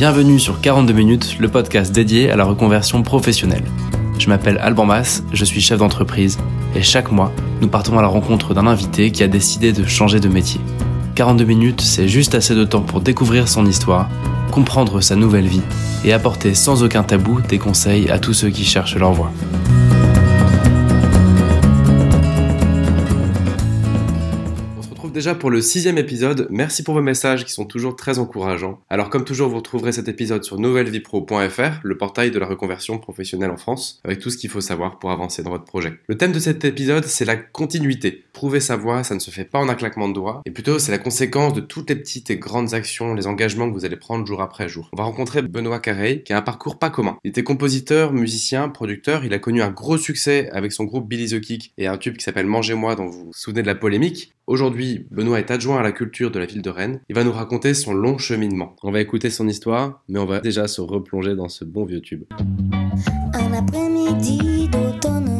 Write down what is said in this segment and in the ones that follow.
Bienvenue sur 42 minutes, le podcast dédié à la reconversion professionnelle. Je m'appelle Alban Mas, je suis chef d'entreprise et chaque mois, nous partons à la rencontre d'un invité qui a décidé de changer de métier. 42 minutes, c'est juste assez de temps pour découvrir son histoire, comprendre sa nouvelle vie et apporter sans aucun tabou des conseils à tous ceux qui cherchent leur voie. Déjà pour le sixième épisode. Merci pour vos messages qui sont toujours très encourageants. Alors comme toujours, vous retrouverez cet épisode sur nouvellevipro.fr, le portail de la reconversion professionnelle en France, avec tout ce qu'il faut savoir pour avancer dans votre projet. Le thème de cet épisode, c'est la continuité. Prouver sa voie, ça ne se fait pas en un claquement de doigts, et plutôt c'est la conséquence de toutes les petites et grandes actions, les engagements que vous allez prendre jour après jour. On va rencontrer Benoît Carrey, qui a un parcours pas commun. Il était compositeur, musicien, producteur, il a connu un gros succès avec son groupe Billy the Kick et un tube qui s'appelle Mangez-moi dont vous vous souvenez de la polémique. Aujourd'hui, Benoît est adjoint à la culture de la ville de Rennes. Il va nous raconter son long cheminement. On va écouter son histoire, mais on va déjà se replonger dans ce bon vieux tube. Un après-midi d'automne,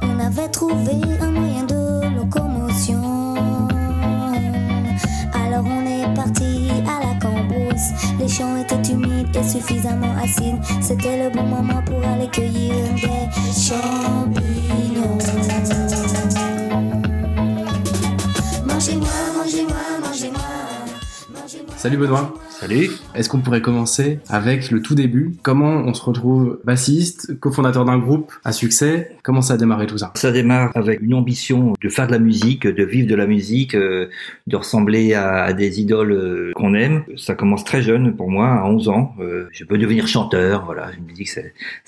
on avait trouvé un moyen de locomotion. Alors on est parti à la cambrousse. Les champs étaient humides et suffisamment acides. C'était le bon moment pour aller cueillir des champignons. Salut Benoît Salut. Est-ce qu'on pourrait commencer avec le tout début? Comment on se retrouve bassiste, cofondateur d'un groupe à succès? Comment ça a démarré tout ça? Ça démarre avec une ambition de faire de la musique, de vivre de la musique, euh, de ressembler à, à des idoles euh, qu'on aime. Ça commence très jeune pour moi, à 11 ans. Euh, je peux devenir chanteur, voilà. Je me dis que ça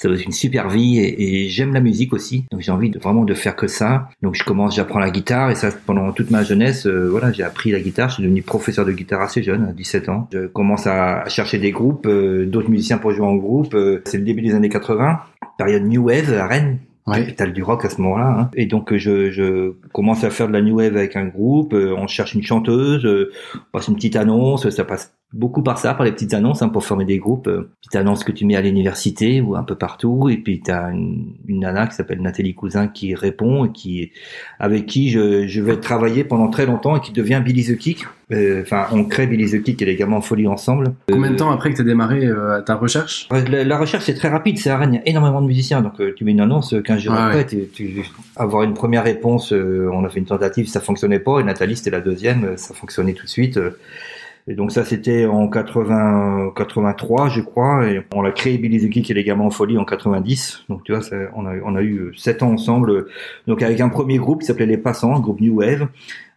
va être une super vie et, et j'aime la musique aussi. Donc j'ai envie de, vraiment de faire que ça. Donc je commence, j'apprends la guitare et ça pendant toute ma jeunesse, euh, voilà, j'ai appris la guitare. Je suis devenu professeur de guitare assez jeune, à 17 ans. Je commence à, chercher des groupes, euh, d'autres musiciens pour jouer en groupe. Euh, c'est le début des années 80, période New Wave à Rennes Ouais. capitale du rock à ce moment-là. hein. Et donc euh, je, je commence à faire de la new wave avec un groupe. euh, on cherche une chanteuse, euh, on passe une petite annonce. Ça passe beaucoup par ça, par les petites annonces hein, pour former des groupes. euh, petite annonce que tu mets à l'université ou un peu partout. Et puis tu as une, une nana qui s'appelle Nathalie Cousin qui répond et qui avec qui je, je vais travailler pendant très longtemps et qui devient Billy the Kick. Euh, Enfin, on crée Billy the Kick et les gamins en folie ensemble. Combien de temps après que tu as démarré euh, ta recherche? La, la recherche c'est très rapide, c'est à Rennes, il y a énormément de musiciens, donc euh, tu mets une annonce, euh, 15 jours Ouais, après, tu, tu- avoir une première réponse, euh, on a fait une tentative, ça fonctionnait pas, et Nathalie c'était la deuxième, euh, ça fonctionnait tout de suite. Et donc ça c'était en 80, 83 je crois, et on a créé Billy the Kick et les en folie en 90, donc tu vois, on, a, on a eu 7 ans ensemble, donc avec un premier groupe qui s'appelait Les Passants, un groupe New Wave,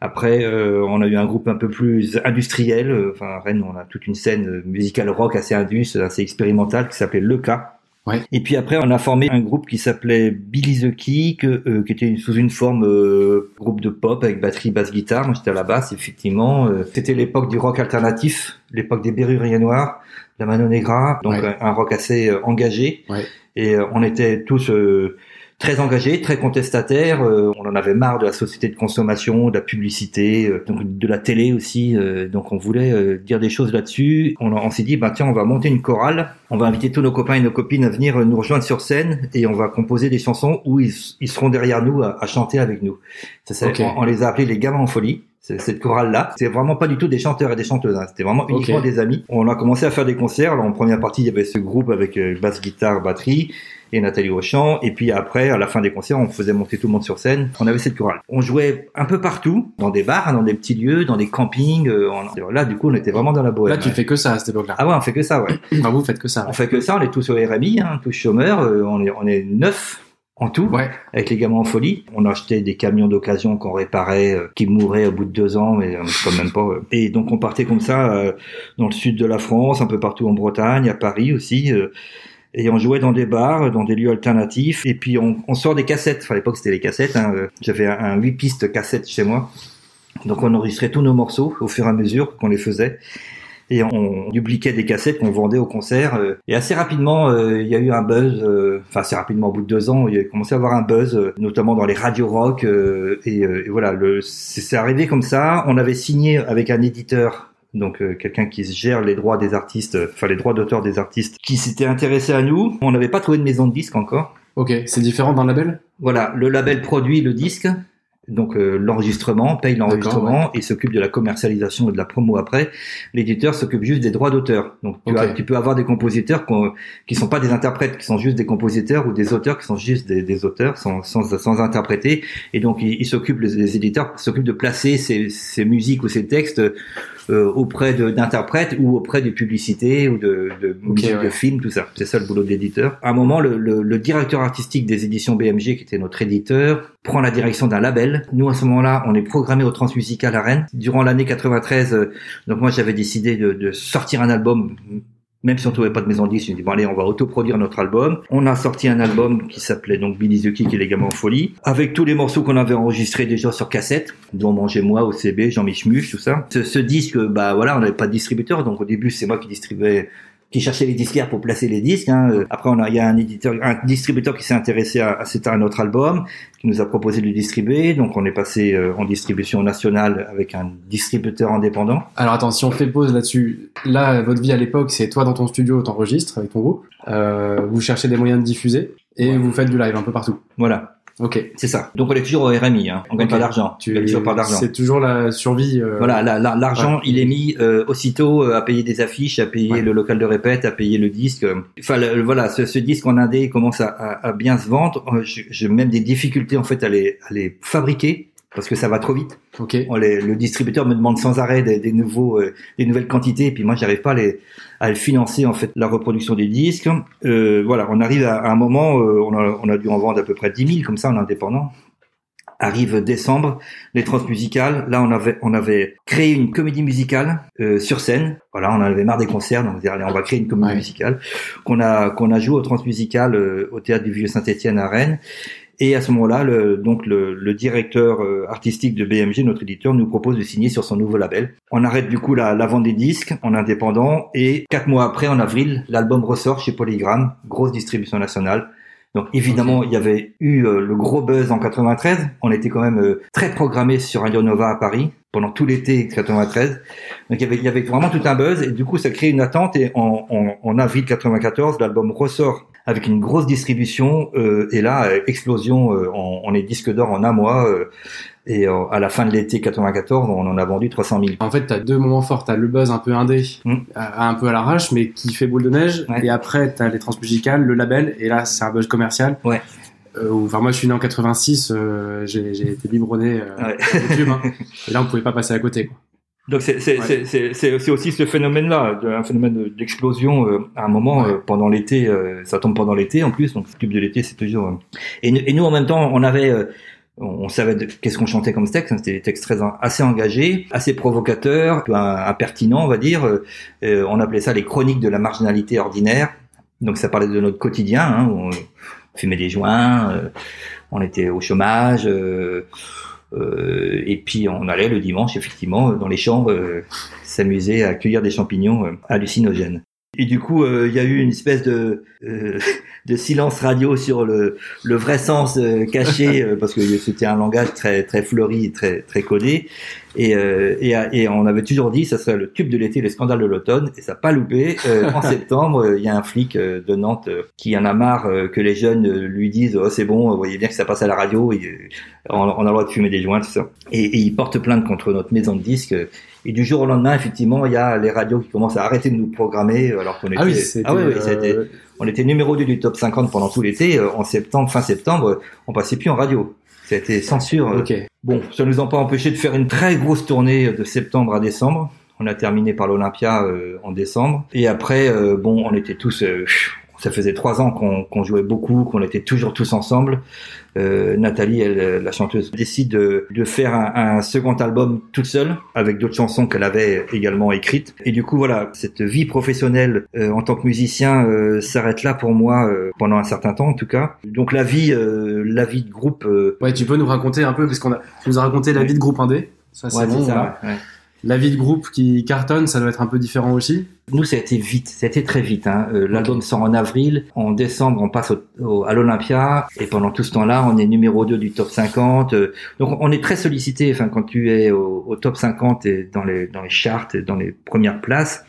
après, euh, on a eu un groupe un peu plus industriel. euh, Enfin, à Rennes, on a toute une scène musicale rock assez indus, assez expérimentale, qui s'appelait Le Cas. Ouais. Et puis après, on a formé un groupe qui s'appelait Billy the Kick, euh, qui était sous une forme euh, groupe de pop avec batterie, basse, guitare. Moi, j'étais à la basse, effectivement. Euh, C'était l'époque du rock alternatif, l'époque des Berruriers Noirs, de la Mano Negra, donc Ouais. un, un rock assez euh, engagé. Ouais. Et euh, on était tous euh, très engagés, très contestataires. euh, on en avait marre de la société de consommation, de la publicité, euh, donc de la télé aussi. euh, donc on voulait euh, dire des choses là-dessus. On, on s'est dit, bah tiens, on va monter une chorale. On va inviter tous nos copains et nos copines à venir euh, nous rejoindre sur scène et on va composer des chansons où ils, ils seront derrière nous à, à chanter avec nous. Ça, on, on les a appelés les gamins en folie. C'est- Cette chorale-là, c'est vraiment pas du tout des chanteurs et des chanteuses. hein. C'était vraiment uniquement des amis. On a commencé à faire des concerts. Alors, en première partie, il y avait ce groupe avec euh, basse, guitare, batterie et Nathalie au chant. Et puis après, à la fin des concerts, on faisait monter tout le monde sur scène. On avait cette chorale. On jouait un peu partout, dans des bars, dans des petits lieux, dans des campings. euh, on- Là, du coup, on était vraiment dans la bohème. Là, tu fais que ça à cette époque-là. Ah ouais, on fait que ça, ouais. Enfin, vous faites que ça. on fait que ça. On est tous au RMI, hein, tous chômeurs. euh, on est, on est neuf en tout Ouais. avec les gamins en folie. On achetait des camions d'occasion qu'on réparait, euh, qui mouraient au bout de deux ans, mais euh, quand même pas. euh. Et donc on partait comme ça euh, dans le sud de la France, un peu partout en Bretagne, à Paris aussi. euh, et on jouait dans des bars, dans des lieux alternatifs. Et puis on, on sort des cassettes. Enfin, à l'époque c'était les cassettes. hein, euh, J'avais un, un 8 pistes cassette chez moi. Donc on enregistrait tous nos morceaux au fur et à mesure qu'on les faisait. Et on dupliquait des cassettes qu'on vendait au concert. euh, Et assez rapidement, euh, il y a eu un buzz. euh, Enfin, assez rapidement, au bout de deux ans, il y a commencé à avoir un buzz, euh, notamment dans les radios rock. euh, et, euh, et voilà, c'est arrivé comme ça. On avait signé avec un éditeur donc euh, quelqu'un qui gère les droits des artistes, euh, enfin les droits d'auteur des artistes, qui s'était intéressé à nous. On n'avait pas trouvé de maison de disque encore. Ok, c'est différent d'un label? Voilà, le label produit le disque, donc euh, l'enregistrement, paye l'enregistrement D'accord, et s'occupe de la commercialisation et de la promo après. L'éditeur s'occupe juste des droits d'auteur. Donc tu, Ok. as- tu peux avoir des compositeurs qui sont pas des interprètes, qui sont juste des compositeurs ou des auteurs qui sont juste des, des auteurs sans, sans, sans interpréter. Et donc ils il s'occupent, les, les éditeurs s'occupent de placer ces, ces musiques ou ces textes auprès de- d'interprètes ou auprès de publicités ou de, de, ouais. de films, tout ça. C'est ça le boulot de l'éditeur. À un moment, le, le, le directeur artistique des éditions BMG, qui était notre éditeur, prend la direction d'un label. Nous, à ce moment-là, on est programmé au Transmusical à Rennes. Durant l'année 93, euh, donc moi, j'avais décidé de, de sortir un album. Même si on trouvait pas de maison de disque, je me dis bon allez, on va autoproduire notre album. On a sorti un album qui s'appelait donc Billy the Kick et les gamins en folie, avec tous les morceaux qu'on avait enregistrés déjà sur cassette, dont Manger moi, OCB, Jean-Mich Muche, tout ça. Ce, ce disque, bah voilà, on n'avait pas de distributeur, donc au début c'est moi qui distribuais qui cherchait les disquaires pour placer les disques. hein. Euh, Après, on a, il y a un éditeur, un distributeur qui s'est intéressé à, à, cet- à notre album, qui nous a proposé de le distribuer. Donc, on est passé euh, en distribution nationale avec un distributeur indépendant. Alors attends, si on fait pause là-dessus, là, votre vie à l'époque, c'est toi dans ton studio, t'enregistres avec ton groupe, euh, vous cherchez des moyens de diffuser et Ouais. vous faites du live un peu partout. Voilà, Ok. c'est ça. Donc, on est toujours au RMI. Hein. On gagne pas d'argent. Tu On gagne toujours pas d'argent. C'est toujours la survie. euh, Voilà, la- la- l'argent, il est mis euh, aussitôt euh, à payer des affiches, à payer Ouais. le local de répète, à payer le disque. Enfin, le- voilà, ce, ce disque en indé commence à, à- à bien se vendre. Euh, J'ai même des difficultés en fait à les, à les fabriquer parce que ça va trop vite. Ok. On les- le distributeur me demande sans arrêt des, des nouveaux, euh, des nouvelles quantités, et puis moi j'arrive pas à, les, à le financer en fait la reproduction des disques. Euh, voilà, on arrive à, à un moment, euh, on, a, on a dû en vendre à peu près 10 000 comme ça en indépendant. Arrive décembre, les transmusicales. Là, on avait on avait créé une comédie musicale euh, sur scène. Voilà, on en avait marre des concerts, donc on dit, allez, on va créer une comédie Ouais. musicale qu'on a qu'on a joué au transmusical euh, au théâtre du Vieux Saint-Étienne à Rennes. Et à ce moment-là, le, donc le, le directeur euh, artistique de BMG, notre éditeur, nous propose de signer sur son nouveau label. On arrête du coup la, la vente des disques en indépendant et quatre mois après, en avril, l'album ressort chez Polygram, grosse distribution nationale. Donc évidemment, il y avait eu euh, le gros buzz en 93. On était quand même euh, très programmé sur Radio Nova à Paris pendant tout l'été 93. Donc il y avait, il y avait vraiment tout un buzz et du coup ça crée une attente et en, en, en avril 94, l'album ressort avec une grosse distribution euh, et là euh, explosion, euh, on, on est disque d'or en un mois euh, et à la fin de l'été 94, on en a vendu 300 000. En fait, t'as deux moments forts. T'as le buzz un peu indé, Mm. à- un peu à l'arrache, mais qui fait boule de neige. Ouais. Et après, t'as les transmusicales, le label, et là, c'est un buzz commercial. Ouais. Euh, enfin, moi, je suis né en 86, euh, j'ai été biberonné euh, Ouais. YouTube, hein. Et là, on pouvait pas passer à côté. Quoi. Donc c'est Ouais. aussi ce phénomène-là, un phénomène de- d'explosion euh, à un moment Ouais. euh, pendant l'été. euh, ça tombe pendant l'été en plus, donc le tube de l'été c'est toujours. euh. Et, nous- et nous en même temps, on avait, euh, on savait qu'est-ce qu'on chantait comme texte. hein, C'était des textes très assez engagés, assez provocateurs, impertinents, on va dire. euh, on appelait ça les chroniques de la marginalité ordinaire. Donc ça parlait de notre quotidien. Hein, on fumait des joints, euh, on était au chômage. Euh, et puis on allait le dimanche effectivement dans les chambres euh, s'amuser à cueillir des champignons euh, hallucinogènes. Et du coup, euh, il y a eu une espèce de, silence radio sur le, le vrai sens caché, parce que c'était un langage très très fleuri, très très codé. Et, euh, et, et on avait toujours dit, ça serait le tube de l'été, le scandale de l'automne, et ça n'a pas loupé. Euh, en septembre, euh, il y a un flic euh, de Nantes euh, qui en a marre euh, que les jeunes lui disent, oh c'est bon, vous voyez bien que ça passe à la radio, et, on, on a le droit de fumer des joints, tout ça. Et, et il porte plainte contre notre maison de disques. Et du jour au lendemain, effectivement, il y a les radios qui commencent à arrêter de nous programmer alors qu'on était. Ah oui, c'était. ah oui, on était numéro 2 du top 50 pendant tout l'été. En septembre, fin septembre, on passait plus en radio. Été censure. euh. Ok. Bon, ça nous a pas empêché de faire une très grosse tournée de septembre à décembre. On a terminé par l'Olympia euh, en décembre. Et après, euh, bon, on était tous. euh, ça faisait trois ans qu'on jouait beaucoup, qu'on était toujours tous ensemble. Euh, Nathalie, elle, euh, la chanteuse, décide de, de faire un, un second album toute seule, avec d'autres chansons qu'elle avait également écrites. Et du coup, voilà, cette vie professionnelle euh, en tant que musicien euh, s'arrête là pour moi pendant un certain temps, en tout cas. Donc la vie, la vie de groupe. Ouais, tu peux nous raconter un peu, parce qu'on a, tu nous as raconté la vie de groupe indé. Ça, c'est ouais, bon. ça, voilà. ouais, ouais. La vie de groupe qui cartonne, ça doit être un peu différent aussi. Nous, ça a été vite, ça a été très vite. Hein. Euh, L'album sort en avril, en décembre, on passe au, au- à l'Olympia, et pendant tout ce temps-là, on est numéro 2 du top 50. Euh, donc, on est très sollicité. Enfin, quand tu es au, au top 50 et dans les dans les charts, et dans les premières places,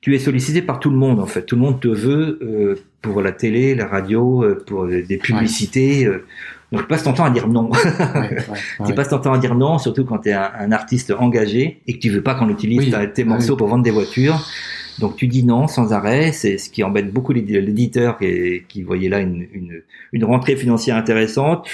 tu es sollicité par tout le monde. En fait, tout le monde te veut euh, pour la télé, la radio, euh, pour des publicités. euh, Donc, tu passes ton temps à dire non. Ouais, ouais, tu passes ton temps à dire non, surtout quand tu es un, un artiste engagé et que tu veux pas qu'on utilise Oui. ta- tes Oui. morceaux pour vendre des voitures. Donc tu dis non sans arrêt, c'est ce qui embête beaucoup l'édi- l'éditeur qui, qui voyait là une, une, une rentrée financière intéressante.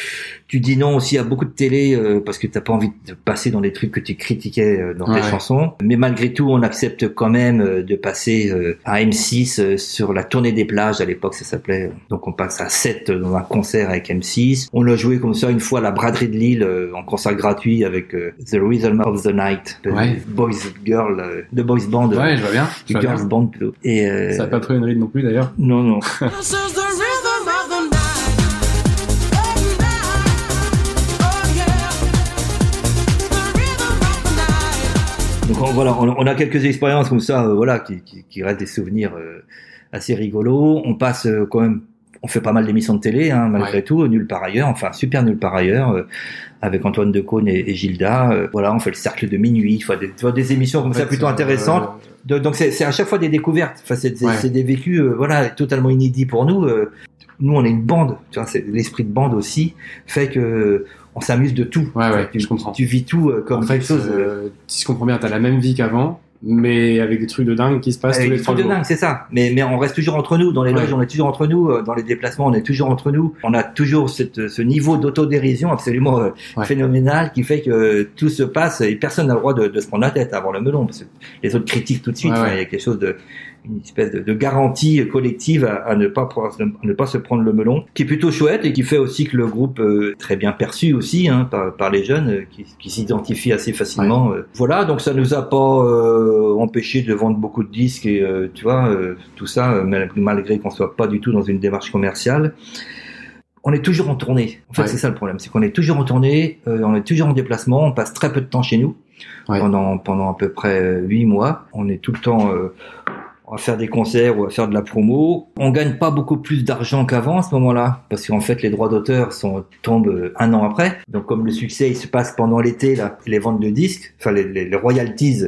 Tu dis non aussi à beaucoup de télé euh, parce que t'as pas envie de passer dans des trucs que tu critiquais euh, dans Ouais. tes chansons. Mais malgré tout, on accepte quand même euh, de passer euh, à M6 euh, sur la tournée des plages à l'époque ça s'appelait. Donc on passe à 7 dans un concert avec M6. On a joué comme ça une fois à la braderie de Lille euh, en concert gratuit avec euh, The Rhythm of the Night, euh, Ouais. Boys Girl, euh, The Boys Band, Ouais, je vois bien. Je vois bien. Girls Band plutôt. Et euh, Ça a pas pris une ride non plus d'ailleurs. non non. Donc on, voilà, on, a quelques expériences comme ça, euh, voilà, qui, qui, qui restent des souvenirs euh, assez rigolos. On passe euh, quand même, on fait pas mal d'émissions de télé, hein, malgré Ouais. tout, nulle part ailleurs, enfin super nulle part ailleurs, euh, avec Antoine Decaune et, et Gilda. euh, voilà, on fait le cercle de minuit, vois, des, des émissions comme En ça fait, plutôt euh, intéressantes. De- donc c'est à chaque fois des découvertes. Enfin, c'est Ouais. des vécus, euh, voilà, totalement inédits pour nous. euh. nous, on est une bande. Tu vois, c'est l'esprit de bande aussi fait que euh, on s'amuse de tout. Ouais, ouais, tu, je comprends. Tu vis tout euh, comme en fait, quelque chose. euh, euh, si je comprends bien, t'as la même vie qu'avant, mais avec des trucs de dingue qui se passent tous les des trois trucs de jours. dingue, c'est ça. Mais, mais on reste toujours entre nous. Dans les Ouais. loges, on est toujours entre nous. euh, Dans les déplacements, on est toujours entre nous. On a toujours cette, ce niveau d'autodérision absolument euh, Ouais. phénoménal qui fait que tout se passe et personne n'a le droit de, de se prendre la tête avant le melon. Parce que les autres critiquent tout de suite. Ouais. Il y a quelque chose de une espèce de, de garantie collective à, à ne pas à ne pas se prendre le melon, qui est plutôt chouette et qui fait aussi que le groupe euh, très bien perçu aussi hein, par, par les jeunes euh, qui, qui s'identifient assez facilement. euh. Voilà, donc ça nous a pas euh, empêché de vendre beaucoup de disques et tu vois tout ça mal- malgré qu'on soit pas du tout dans une démarche commerciale. On est toujours en tournée. En fait, Ouais. c'est ça le problème, c'est qu'on est toujours en tournée, euh, on est toujours en déplacement, on passe très peu de temps chez nous Ouais. pendant pendant à peu près huit mois. On est tout le temps euh, à faire des concerts ou à faire de la promo. On gagne pas beaucoup plus d'argent qu'avant à ce moment-là, parce qu'en fait les droits d'auteur sont tombent euh, un an après. Donc comme le succès il se passe pendant l'été là, les ventes de disques, enfin les, les, les royalties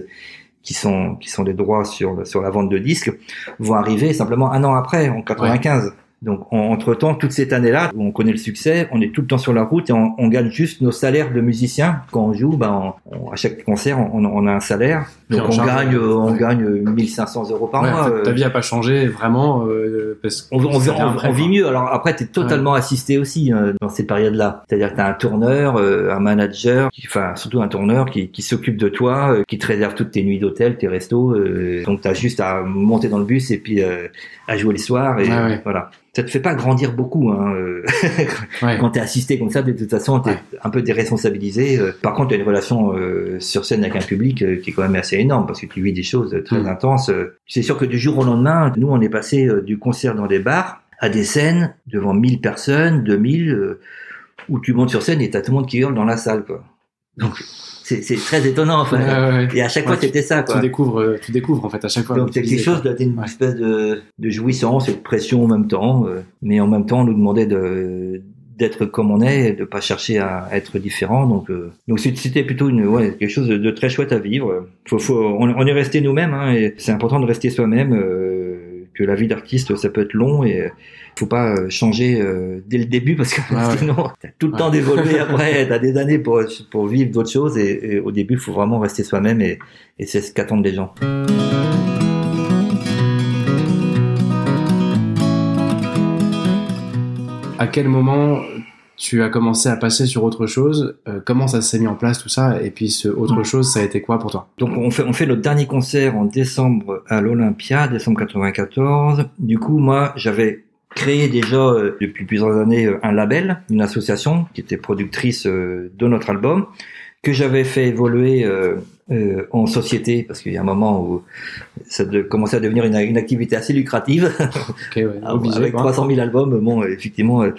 qui sont qui sont les droits sur sur la vente de disques vont arriver simplement un an après en 95. Donc entre temps toute cette année-là où on connaît le succès, on est tout le temps sur la route et on, on gagne juste nos salaires de musiciens quand on joue. Ben on- à chaque concert on, on a un salaire, donc en on gagne euh, on ouais. gagne 1500 euros par Ouais, en mois. fait, euh, ta vie a pas changé vraiment euh, parce on, on, vit mieux. Alors après, tu es totalement assisté aussi euh, dans ces périodes-là. C'est-à-dire que tu as un tourneur, euh, un manager, qui, enfin surtout un tourneur qui, qui s'occupe de toi, euh, qui te réserve toutes tes nuits d'hôtel, tes restos. euh, donc tu as juste à monter dans le bus et puis euh, à jouer le soir. Et voilà. Ça te fait pas grandir beaucoup. Hein, euh, Ouais. quand tu es assisté comme ça, de toute façon, tu es Ouais. un peu déresponsabilisé. Euh, Par contre, tu as une relation euh, sur scène avec un public euh, qui est quand même assez énorme parce que tu vis des choses très Mm. intenses. C'est sûr que du jour au lendemain, nous, on est passé euh, du concert dans des bars à des scènes devant 1000 personnes, 2000, euh, où tu montes sur scène et t'as tout le monde qui hurle dans la salle. Quoi. Donc, c'est très étonnant. Enfin, Ouais, ouais, ouais. Et à chaque fois, tu- c'était ça. Tu Quoi. découvres, euh, tu découvres en fait à chaque fois. Donc c'est tu quelque chose d'une espèce de, de jouissance et de pression en même temps, euh, mais en même temps on nous demandait de d'être comme on est, et de pas chercher à être différent. Donc euh, donc c'était plutôt une ouais quelque chose de, de très chouette à vivre. Faut, faut on, on est resté nous-mêmes hein, et c'est important de rester soi-même. euh, que la vie d'artiste ça peut être long et euh, faut pas euh, changer euh, dès le début parce que ouais. sinon t'as tout le temps d'évoluer après t'as des années pour pour vivre d'autres choses et, et au début faut vraiment rester soi-même et, et c'est ce qu'attendent les gens. À quel moment tu as commencé à passer sur autre chose euh, Comment ça s'est mis en place tout ça Et puis ce autre chose, ça a été quoi pour toi? Donc on fait, on fait notre dernier concert en décembre à l'Olympia, décembre 94. Du coup, moi, j'avais créé déjà euh, depuis plusieurs années euh, un label, une association qui était productrice euh, de notre album, que j'avais fait évoluer euh, en société, parce qu'il y a un moment où ça de, commençait à devenir une, une activité assez lucrative. Ok, ouais, Ah, obligé, avec quoi. 300 000 albums, bon, effectivement, euh,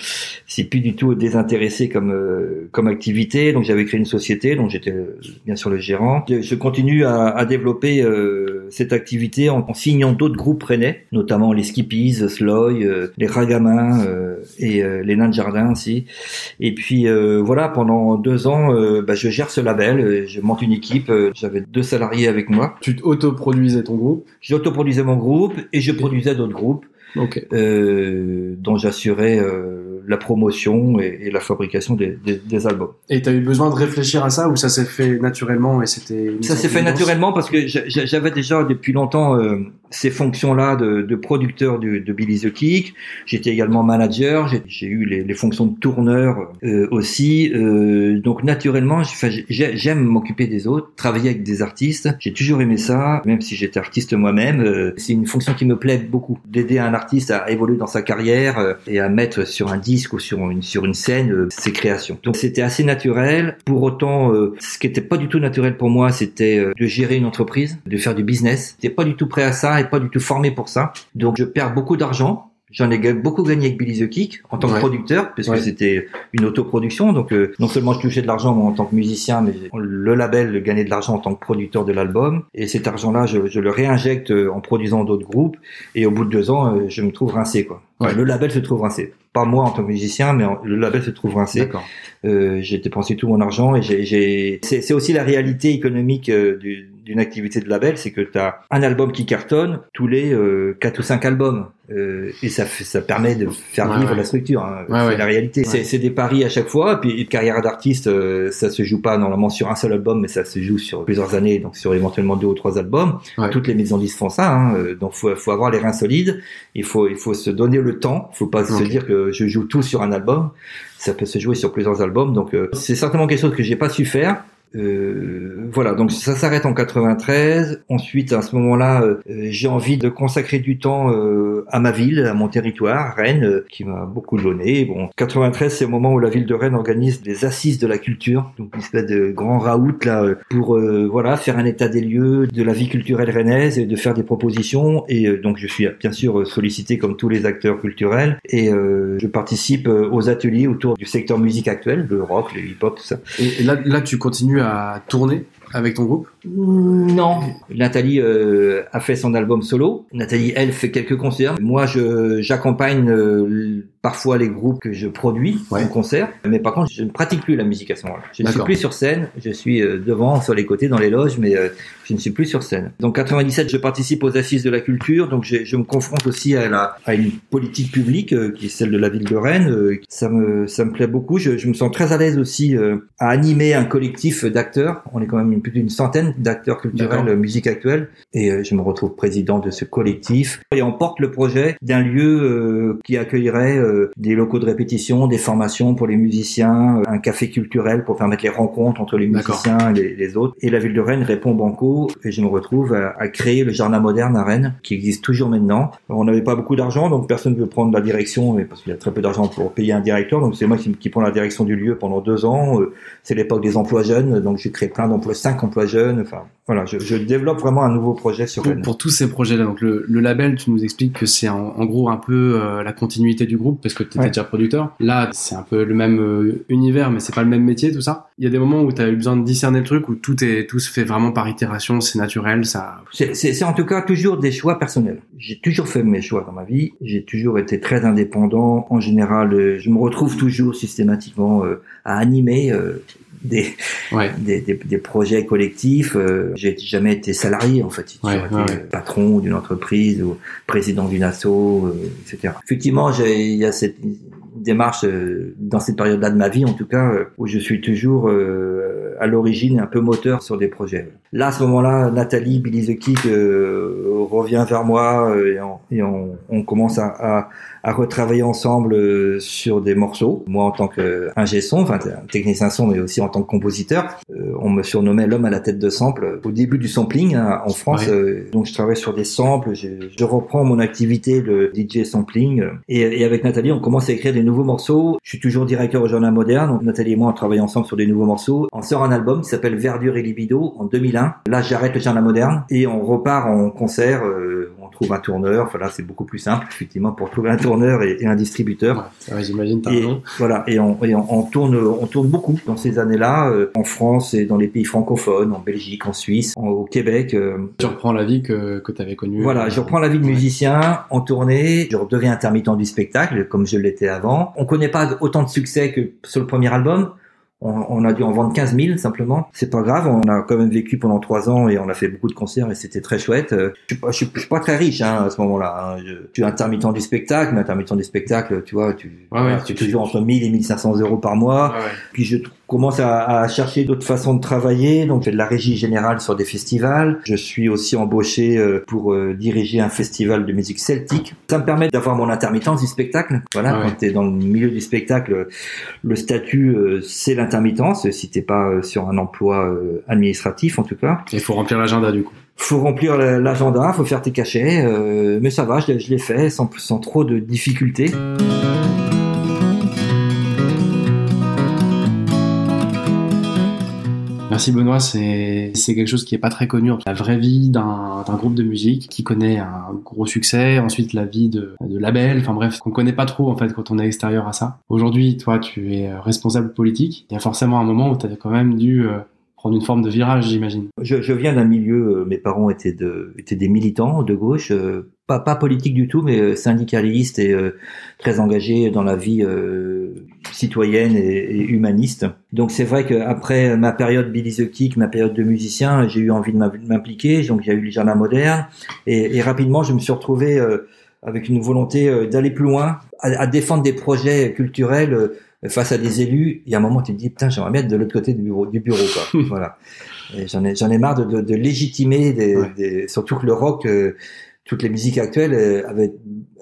c'est plus du tout désintéressé comme euh, comme activité. Donc j'avais créé une société, dont j'étais euh, bien sûr le gérant. Je, continue à, à développer euh, cette activité en, en signant d'autres groupes rennais, notamment les Skippies, Sloy, euh, les Ragamins euh, et euh, les Nains de Jardin aussi. Et puis euh, voilà, pendant deux ans, euh, bah, je gère ce label, je monte une équipe. J'avais deux salariés avec moi. Tu autoproduisais ton groupe. J'autoproduisais mon groupe et je produisais d'autres groupes Ok. euh, dont j'assurais euh, la promotion et, et la fabrication des, des, des albums. Et t'as eu besoin de réfléchir à ça ou ça s'est fait naturellement et c'était Ça s'est fait naturellement parce que j'a- j'a- j'avais déjà depuis longtemps euh, ces fonctions-là de, de producteur de, de Billy the Kick. J'étais également manager. J'ai- eu les, les fonctions de tourneur euh, aussi. Euh, donc naturellement, j'aime m'occuper des autres, travailler avec des artistes. J'ai toujours aimé ça, même si j'étais artiste moi-même. euh, C'est une fonction qui me plaît beaucoup, d'aider un artiste à évoluer dans sa carrière euh, et à mettre sur un disque ou sur une sur une scène euh, ses créations. Donc c'était assez naturel. Pour autant, euh, ce qui était pas du tout naturel pour moi, c'était de gérer une entreprise, de faire du business. J'étais pas du tout prêt à ça pas du tout formé pour ça. Donc je perds beaucoup d'argent. J'en ai beaucoup gagné avec Billy the Kick en tant que producteur, parce Ouais. que c'était une autoproduction. Donc euh, non seulement je touchais de l'argent en tant que musicien, mais le label gagnait de l'argent en tant que producteur de l'album. Et cet argent-là, je, je le réinjecte euh, en produisant d'autres groupes. Et au bout de deux ans, euh, je me trouve rincé. Quoi. Ouais. Le label se trouve rincé. Pas moi en tant que musicien, mais le label se trouve rincé. Euh, j'ai dépensé tout mon argent et j'ai. C'est, aussi la réalité économique du- d'une activité de label, c'est que tu as un album qui cartonne tous les euh, quatre ou cinq albums. Euh, et ça, ça permet de faire Ouais, vivre ouais. la structure. hein. Ouais, c'est la réalité. C'est, des paris à chaque fois. Puis une carrière d'artiste, euh, ça se joue pas normalement sur un seul album, mais ça se joue sur plusieurs années, donc sur éventuellement deux ou trois albums. Ouais. Toutes les maisons disques font ça. Hein. Euh, Donc faut, faut avoir les reins solides. Il faut, il faut se donner le temps. Faut pas se dire que je joue tout sur un album ça peut se jouer sur plusieurs albums. Donc euh, c'est certainement quelque chose que j'ai pas su faire. Euh, voilà, donc ça s'arrête en 93. Ensuite, à ce moment-là, euh, j'ai envie de consacrer du temps euh, à ma ville, à mon territoire, Rennes, qui m'a beaucoup donné. Bon, 93, c'est le moment où la ville de Rennes organise des assises de la culture, donc une espèce de grand raout là pour voilà faire un état des lieux de la vie culturelle rennaise et de faire des propositions. Et donc je suis bien sûr sollicité comme tous les acteurs culturels et je participe aux ateliers autour du secteur musique actuel, le rock, le hip-hop, tout ça. Et là, là, tu continues à tourner avec ton groupe Non. Nathalie euh, a fait son album solo. Nathalie, elle, fait quelques concerts. Moi, je j'accompagne euh, parfois les groupes que je produis Ouais. en concert. Mais par contre, je ne pratique plus la musique à ce moment-là. Je ne suis plus sur scène. Je suis euh, devant, sur les côtés, dans les loges, mais euh, je ne suis plus sur scène. Donc, 97, je participe aux assises de la culture. Donc, je, je me confronte aussi à, la, à une politique publique euh, qui est celle de la ville de Rennes. Euh, ça me ça me plaît beaucoup. Je, je me sens très à l'aise aussi euh, à animer un collectif d'acteurs. On est quand même plus d'une centaine d'acteurs culturels musique actuelle et euh, je me retrouve président de ce collectif et on porte le projet d'un lieu euh, qui accueillerait euh, des locaux de répétition, des formations pour les musiciens, un café culturel pour permettre les rencontres entre les musiciens et les, les autres. Et la ville de Rennes répond banco et je me retrouve à, à créer le jardin moderne à Rennes qui existe toujours maintenant. On n'avait pas beaucoup d'argent donc personne ne veut prendre la direction mais parce qu'il y a très peu d'argent pour payer un directeur donc c'est moi qui, qui prends la direction du lieu pendant deux ans. Euh, c'est l'époque des emplois jeunes donc j'ai créé plein d'emplois, cinq emplois jeunes. Voilà, je, je développe vraiment un nouveau projet sur pour, Rennes. pour tous ces projets-là. Donc le, le label, tu nous expliques que c'est en, en gros un peu euh, la continuité du groupe parce que tu étais Ouais. déjà producteur. Là, c'est un peu le même euh, univers, mais c'est pas le même métier, tout ça. Il y a des moments où tu as eu besoin de discerner le truc, où tout est tout se fait vraiment par itération, c'est naturel, ça. C'est en tout cas toujours des choix personnels. J'ai toujours fait mes choix dans ma vie. J'ai toujours été très indépendant. En général, euh, je me retrouve toujours systématiquement euh, à animer des, Ouais. des, des, des projets collectifs. Euh, J'ai jamais été salarié en fait. J'ai Ouais, été patron d'une entreprise ou président d'une asso, euh, etc. Effectivement, il y a cette démarche euh, dans cette période-là de ma vie, en tout cas, euh, où je suis toujours euh, à l'origine un peu moteur sur des projets. Là, à ce moment-là, Nathalie Billy the Kick euh, revient vers moi euh, et, on, et on, on commence à, à, à retravailler ensemble euh, sur des morceaux. Moi, en tant qu'ingé son, enfin technicien son, mais aussi en tant que compositeur, euh, on me surnommait l'homme à la tête de sample au début du sampling hein, en France. Ouais. euh, donc, je travaille sur des samples. Je, je reprends mon activité de DJ sampling euh, et, et avec Nathalie, on commence à écrire des nouveaux morceaux. Je suis toujours directeur au Journal Moderne. Donc, Nathalie et moi, on travaille ensemble sur des nouveaux morceaux. On sort un album qui s'appelle Verdure et Libido en 2001. Là, j'arrête le Journal Moderne et on repart en concert. euh, trouve un tourneur. Enfin là, c'est beaucoup plus simple, effectivement, pour trouver un tourneur et, et un distributeur. Ouais, j'imagine, t'as voilà, et, on, et on, on tourne, on tourne beaucoup dans ces années-là, euh, en France et dans les pays francophones, en Belgique, en Suisse, en- au Québec. euh, Tu reprends la vie que, que tu avais connue. voilà, je reprends la vie de musicien en tournée, je redeviens intermittent du spectacle comme je l'étais avant. On connaît pas autant de succès que sur le premier album. On, on a dû en vendre 15 000 simplement. C'est pas grave, on a quand même vécu pendant trois ans et on a fait beaucoup de concerts et c'était très chouette. Euh, Je suis pas, je suis, je suis pas très riche hein, à ce moment-là. hein. Je, je suis intermittent du spectacle, mais intermittent du spectacle, tu vois, tu, Ouais, voilà, ouais, c'est tu- toujours entre 1000 et 1500 euros par mois. Ouais. Puis je commence à, à chercher d'autres façons de travailler. Donc, je fais de la régie générale sur des festivals. Je suis aussi embauché euh, pour euh, diriger un festival de musique celtique. Ça me permet d'avoir mon intermittence du spectacle. Voilà, Ouais. quand tu es dans le milieu du spectacle, le statut, euh, c'est l'intermittence, si t'es pas sur un emploi administratif en tout cas. Il faut remplir l'agenda du coup. Faut remplir la- l'agenda, faut faire tes cachets, euh, mais ça va, je, l'ai- je l'ai fait sans, sans trop de difficultés. Merci Benoît, c'est quelque chose qui est pas très connu. La vraie vie d'un groupe de musique qui connaît un gros succès, ensuite la vie de, label, enfin bref, qu'on connaît pas trop en fait quand on est extérieur à ça. Aujourd'hui, toi, tu es euh, responsable politique. Il y a forcément un moment où tu as quand même dû euh, prendre une forme de virage, j'imagine. Je, viens d'un milieu, euh, mes parents étaient, de, étaient des militants de gauche, pas, pas politique du tout, mais syndicalistes et très engagés dans la vie citoyenne et, et humaniste. Donc c'est vrai qu'après ma période Billy the Kick, ma période de musicien, j'ai eu envie de m'im- m'impliquer, donc j'ai eu les jardins modernes, et, et rapidement je me suis retrouvé euh, avec une volonté euh, d'aller plus loin, à, à défendre des projets culturels euh, face à des élus. Il y a un moment, tu te dis, putain, j'aimerais bien être de l'autre côté du bureau, du bureau quoi. voilà. J'en ai, j'en ai marre de, de, de légitimer, des, Ouais. des- surtout que le rock, euh, toutes les musiques actuelles, euh, avaient,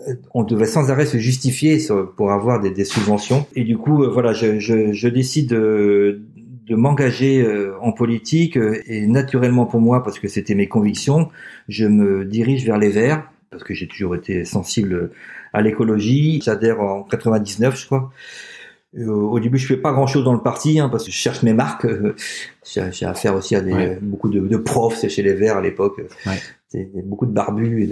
euh, on devait sans arrêt se justifier pour avoir des, des subventions. Et du coup, euh, voilà, je, je, je décide de, de m'engager en politique et naturellement pour moi, parce que c'était mes convictions, je me dirige vers les Verts parce que j'ai toujours été sensible à l'écologie. J'adhère en 99, je crois. Au début, je fais pas grand chose dans le parti, hein, parce que je cherche mes marques. J'ai j'ai affaire aussi à des, Ouais. beaucoup de, de profs c'est chez les Verts à l'époque. Ouais. C'est beaucoup de barbus et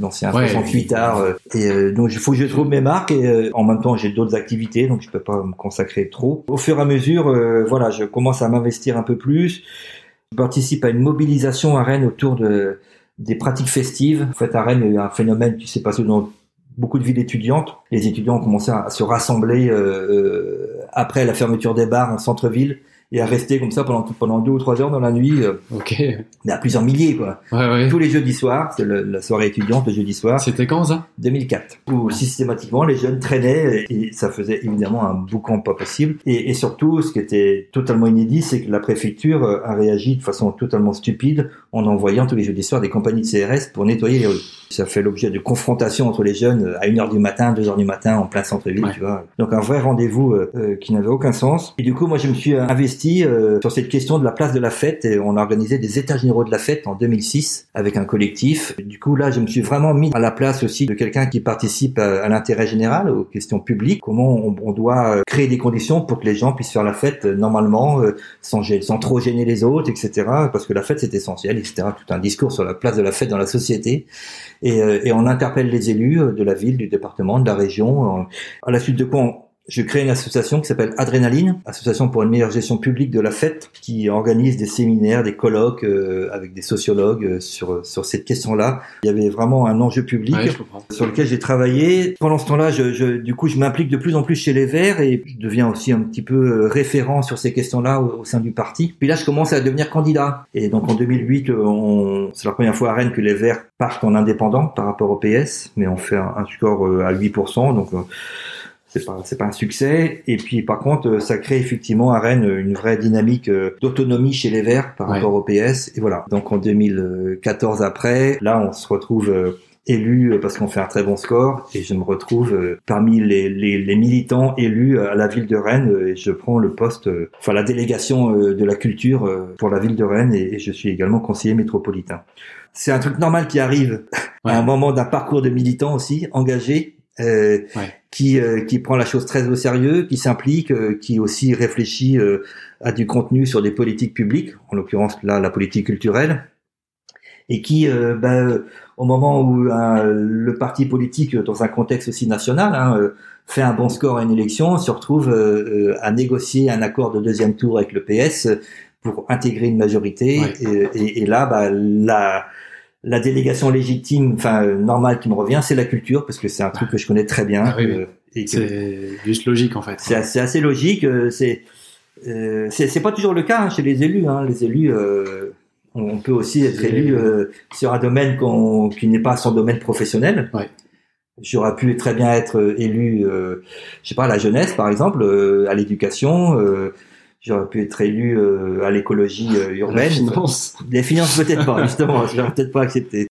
d'anciens Ouais. 68 arts. euh, et euh, donc, il faut que je trouve mes marques. Et euh, en même temps, j'ai d'autres activités, donc je peux pas me consacrer trop. Au fur et à mesure, euh, voilà, je commence à m'investir un peu plus. Je participe à une mobilisation à Rennes autour de des pratiques festives. En fait, à Rennes, il y a eu un phénomène qui s'est passé dans beaucoup de villes étudiantes. Les étudiants ont commencé à, à se rassembler euh, euh, après la fermeture des bars en centre-ville et à rester comme ça pendant pendant deux ou trois heures dans la nuit, euh, Ok. mais à plusieurs milliers quoi. Ouais, ouais. Tous les jeudis soirs, c'est la soirée étudiante le jeudi soir. C'était quand ça? 2004, où systématiquement les jeunes traînaient et ça faisait évidemment un boucan pas possible. Et, et surtout, ce qui était totalement inédit, c'est que la préfecture euh, a réagi de façon totalement stupide en envoyant tous les jeudis soirs des compagnies de CRS pour nettoyer les rues. Ça fait l'objet de confrontations entre les jeunes euh, à 1h du matin, 2h du matin en plein centre-ville, Ouais. tu vois. Donc un vrai rendez-vous euh, qui n'avait aucun sens. Et du coup, moi, je me suis euh, euh, sur cette question de la place de la fête et on a organisé des états généraux de la fête en 2006 avec un collectif. Du coup, là, je me suis vraiment mis à la place aussi de quelqu'un qui participe à, à l'intérêt général, aux questions publiques. Comment on, doit euh, créer des conditions pour que les gens puissent faire la fête euh, normalement, euh, sans, trop gêner les autres, etc. Parce que la fête, c'est essentiel, etc. Tout un discours sur la place de la fête dans la société. Et, euh, on interpelle les élus euh, de la ville, du département, de la région. Euh, À la suite de quoi, on- je crée une association qui s'appelle Adrénaline, association pour une meilleure gestion publique de la fête, qui organise des séminaires, des colloques euh, avec des sociologues euh, sur sur cette question-là. Il y avait vraiment un enjeu public Ouais, sur lequel j'ai travaillé. Pendant ce temps-là, je, je, du coup, je m'implique de plus en plus chez les Verts et je deviens aussi un petit peu euh, référent sur ces questions-là au, au sein du parti. Puis là, je commence à devenir candidat. Et donc en 2008, euh, on... c'est la première fois à Rennes que les Verts partent en indépendant par rapport au PS, mais on fait un, un score à 8%, donc euh, c'est pas c'est pas un succès. Et puis par contre, euh, ça crée effectivement à Rennes une vraie dynamique euh, d'autonomie chez les Verts par Ouais. rapport au PS. Et voilà. Donc en 2014 après, là, on se retrouve euh, élu parce qu'on fait un très bon score et je me retrouve euh, parmi les, les, les militants élus à la ville de Rennes euh, et je prends le poste, euh, enfin la délégation de la culture pour la ville de Rennes et, et je suis également conseiller métropolitain. C'est un truc normal qui arrive Ouais. à un moment d'un parcours de militant aussi engagé. Ouais. Qui euh, qui prend la chose très au sérieux, qui s'implique, euh, qui aussi réfléchit euh, à du contenu sur des politiques publiques, en l'occurrence là la politique culturelle, et qui, euh, ben, au moment où euh, le parti politique, dans un contexte aussi national, hein, fait un bon score à une élection, se retrouve euh, à négocier un accord de deuxième tour avec le PS pour intégrer une majorité. Ouais. Et, et- et là, bah, la, la délégation légitime, enfin euh, normale qui me revient, c'est la culture, parce que c'est un truc que je connais très bien. Ah oui, euh, et C'est juste logique en fait. c'est assez, assez logique. euh, C'est Euh, c'est c'est pas toujours le cas hein, chez les élus. Hein. Les élus, on peut aussi être élu sur un domaine qui n'est pas son domaine professionnel. Ouais. J'aurais pu très bien être élu, je sais pas, à la jeunesse par exemple, à l'éducation. J'aurais pu être élu euh, à l'écologie euh, urbaine. finance. Les finances peut-être pas, justement. Je l'aurais peut-être pas accepté.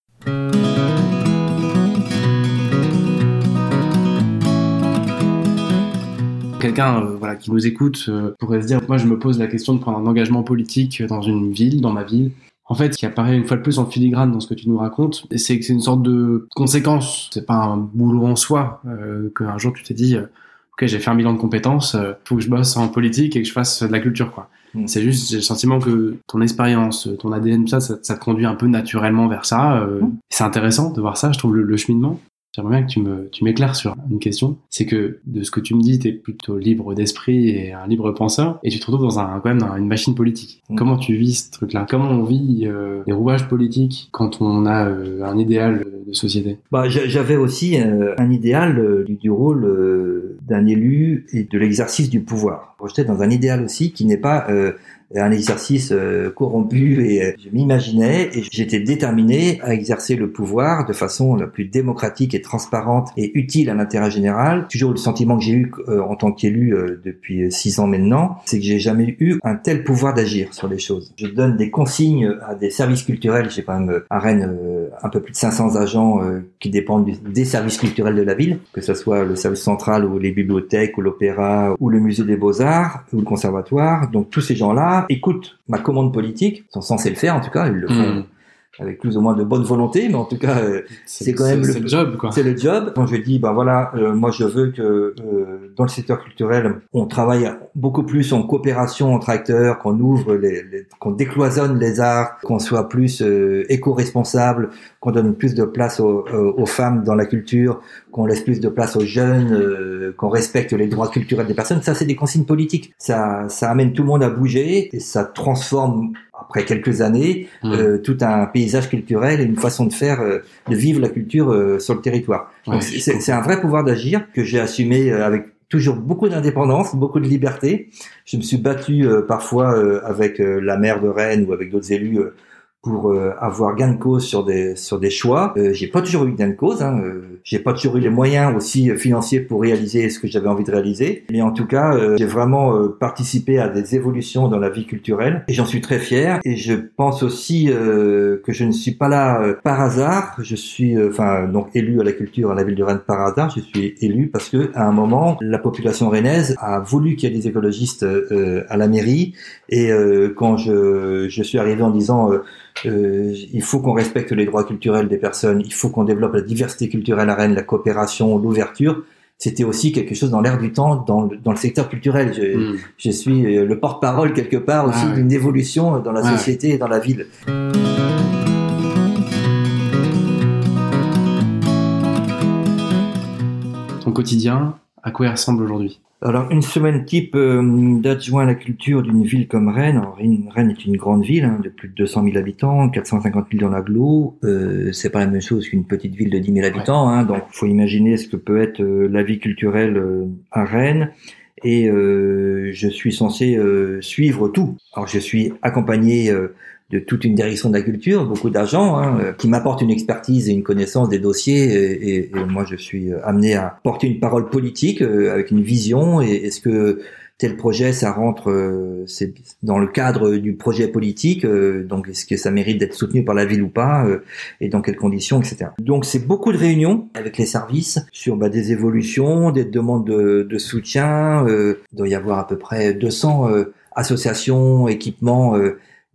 Quelqu'un euh, voilà, qui nous écoute pourrait se dire, moi je me pose la question de prendre un engagement politique dans une ville, dans ma ville. En fait, ce qui apparaît une fois de plus en filigrane dans ce que tu nous racontes, c'est que c'est une sorte de conséquence. C'est pas un boulot en soi euh, qu'un jour tu t'es dit, euh, ok, j'ai fait un bilan de compétences, euh, faut que je bosse en politique et que je fasse de la culture, quoi. Mm. C'est juste, j'ai le sentiment que ton expérience, ton ADN, ça, ça, ça te conduit un peu naturellement vers ça. euh, Mm. C'est intéressant de voir ça, je trouve le, le cheminement. J'aimerais bien que tu me, tu m'éclaires sur une question. C'est que de ce que tu me dis, tu es plutôt libre d'esprit et un libre penseur, et tu te retrouves dans un, quand même dans une machine politique. Mm. Comment tu vis ce truc-là? Comment on vit euh, les rouages politiques quand on a euh, un idéal de société? Bah, j'a- j'avais aussi euh, un idéal du, du rôle d'un élu et de l'exercice du pouvoir. J'étais dans un idéal aussi qui n'est pas un exercice euh, corrompu et euh, je m'imaginais et j'étais déterminé à exercer le pouvoir de façon la plus démocratique et transparente et utile à l'intérêt général. Toujours le sentiment que j'ai eu euh, en tant qu'élu euh, depuis six ans maintenant, c'est que j'ai jamais eu un tel pouvoir d'agir sur les choses. Je donne des consignes à des services culturels. J'ai quand même euh, à Rennes euh, un peu plus de 500 agents euh, qui dépendent des services culturels de la ville, que ce soit le service central ou les bibliothèques ou l'opéra ou le musée des beaux-arts ou le conservatoire. Donc tous ces gens-là écoutent ma commande politique, sont censés le faire en tout cas, ils le font Mm. Avec plus ou moins de bonne volonté, mais en tout cas euh, C'est quand même le- le job, c'est le job. Quand je dis, ben voilà, euh, moi je veux que euh, dans le secteur culturel, on travaille beaucoup plus en coopération entre acteurs, qu'on ouvre, les, les- qu'on décloisonne les arts, qu'on soit plus euh, éco-responsable, qu'on donne plus de place aux, euh, aux femmes dans la culture, qu'on laisse plus de place aux jeunes, euh, qu'on respecte les droits culturels des personnes. Ça, c'est des consignes politiques. Ça, ça amène tout le monde à bouger et ça transforme après quelques années Mm. euh, tout un paysage culturel et une façon de faire, euh, de vivre la culture euh, sur le territoire. Ouais, c'est c'est un vrai pouvoir d'agir que j'ai assumé euh, avec toujours beaucoup d'indépendance, beaucoup de liberté. Je me suis battu euh, parfois euh, avec la maire de Rennes ou avec d'autres élus pour euh, avoir gain de cause sur des sur des choix. Euh, j'ai pas toujours eu gain de cause. Hein, euh, j'ai pas toujours eu les moyens aussi euh, financiers pour réaliser ce que j'avais envie de réaliser. Mais en tout cas, euh, j'ai vraiment euh, participé à des évolutions dans la vie culturelle et j'en suis très fier. Et je pense aussi que je ne suis pas là par hasard. Je suis enfin donc élu à la culture à la ville de Rennes par hasard. Je suis élu parce que à un moment, la population rennaise a voulu qu'il y ait des écologistes à la mairie. Et quand je, je suis arrivé en disant euh, il faut qu'on respecte les droits culturels des personnes, il faut qu'on développe la diversité culturelle à Rennes, la coopération, l'ouverture. C'était aussi quelque chose dans l'air du temps dans le, dans le secteur culturel. Je, Mm. je suis euh, le porte-parole quelque part aussi Ah ouais. d'une évolution dans la société et dans la ville. Ton quotidien, à quoi il ressemble aujourd'hui? Alors, une semaine type euh, d'adjoint à la culture d'une ville comme Rennes. Alors, Rennes est une grande ville hein, de plus de 200 000 habitants, 450 000 dans l'agglo. Euh, c'est pas la même chose qu'une petite ville de 10 000 habitants. Hein, donc, faut imaginer ce que peut être euh, la vie culturelle euh, à Rennes. Et euh, je suis censé euh, suivre tout. Alors, je suis accompagné euh, de toute une direction de la culture, beaucoup d'agents hein, euh, qui m'apportent une expertise et une connaissance des dossiers. Et, et- et moi, je suis euh, amené à porter une parole politique euh, avec une vision. Et est-ce que tel projet, ça rentre euh, dans le cadre du projet politique euh, Donc, est-ce que ça mérite d'être soutenu par la ville ou pas euh, Et dans quelles conditions, etc. Donc, c'est beaucoup de réunions avec les services sur bah, des évolutions, des demandes de, de soutien. Il doit y avoir à peu près 200 euh, associations, équipements,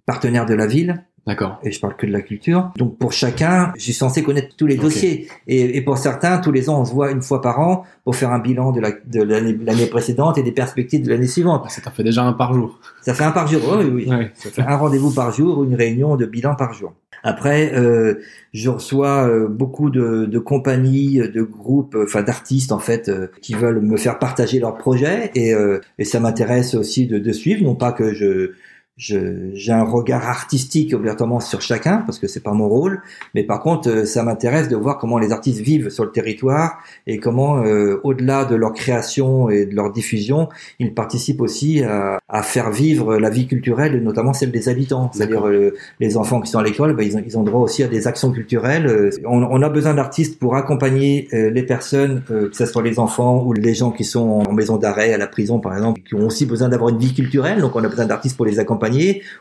partenaires de la ville D'accord. et je parle que de la culture. Donc pour chacun, je suis censé connaître tous les dossiers. Et, et pour certains, tous les ans, on se voit une fois par an pour faire un bilan de la- de l'année l'année précédente et des perspectives de l'année suivante. Ah, Ça t'en fait déjà un par jour. Ça fait un par jour. Oui, oui. Ouais. Ça fait un rendez-vous par jour ou une réunion de bilan par jour. Après, euh, je reçois euh, beaucoup de, de compagnies, de groupes, euh, enfin d'artistes en fait, euh, qui veulent me faire partager leurs projets et, euh, et ça m'intéresse aussi de, de suivre, non pas que je, j'ai un regard artistique obligatoirement sur chacun parce que c'est pas mon rôle, mais par contre, euh, ça m'intéresse de voir comment les artistes vivent sur le territoire et comment, euh, au-delà de leur création et de leur diffusion, ils participent aussi à, à faire vivre la vie culturelle, et notamment celle des habitants. C'est-à-dire euh, les enfants qui sont à l'école, ben, ils, ont, ils ont droit aussi à des actions culturelles. Euh, On, on a besoin d'artistes pour accompagner euh, les personnes, euh, que ce soit les enfants ou les gens qui sont en maison d'arrêt, à la prison par exemple, qui ont aussi besoin d'avoir une vie culturelle. Donc on a besoin d'artistes pour les accompagner,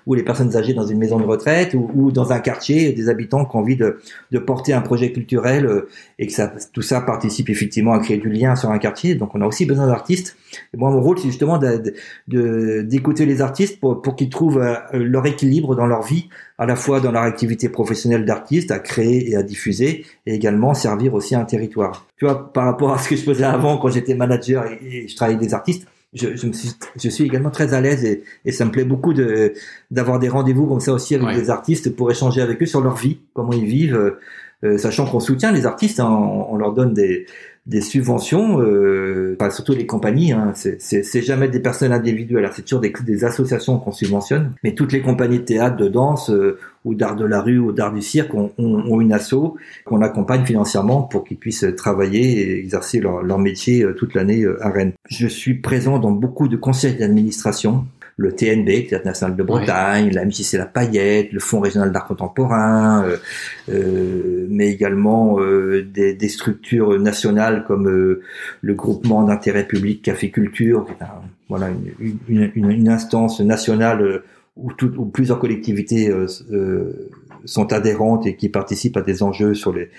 ou les personnes âgées dans une maison de retraite, ou, dans un quartier, des habitants qui ont envie de, porter un projet culturel euh, et que ça, tout ça participe effectivement à créer du lien sur un quartier. Donc on a aussi besoin d'artistes. Et moi mon rôle c'est justement d'écouter les artistes pour, qu'ils trouvent euh, leur équilibre dans leur vie, à la fois dans leur activité professionnelle d'artiste, à créer et à diffuser, et également servir aussi un territoire. Tu vois, par rapport à ce que je faisais avant quand j'étais manager et, et je travaillais avec des artistes, je, je, me suis, je suis également très à l'aise et, et ça me plaît beaucoup de d'avoir des rendez-vous comme ça aussi avec Ouais. des artistes pour échanger avec eux sur leur vie, comment ils vivent, euh, sachant qu'on soutient les artistes, hein, on, on leur donne des des subventions, euh, surtout les compagnies, hein, c'est- jamais des personnes individuelles, c'est toujours des, des associations qu'on subventionne, mais toutes les compagnies de théâtre, de danse, euh, ou d'art de la rue, ou d'art du cirque ont, ont, ont une asso qu'on accompagne financièrement pour qu'ils puissent travailler et exercer leur, leur métier euh, toute l'année euh, à Rennes. Je suis présent dans beaucoup de conseils d'administration, le TNB, le Théâtre National de Bretagne, la MJC La Paillette, le Fonds Régional d'Art Contemporain, euh, euh, mais également euh, des, des structures nationales comme euh, le groupement d'intérêt public Café Culture, qui est un- voilà une, une, une, une instance nationale euh, où, tout- où plusieurs collectivités euh, euh, sont adhérentes et qui participent à des enjeux sur les,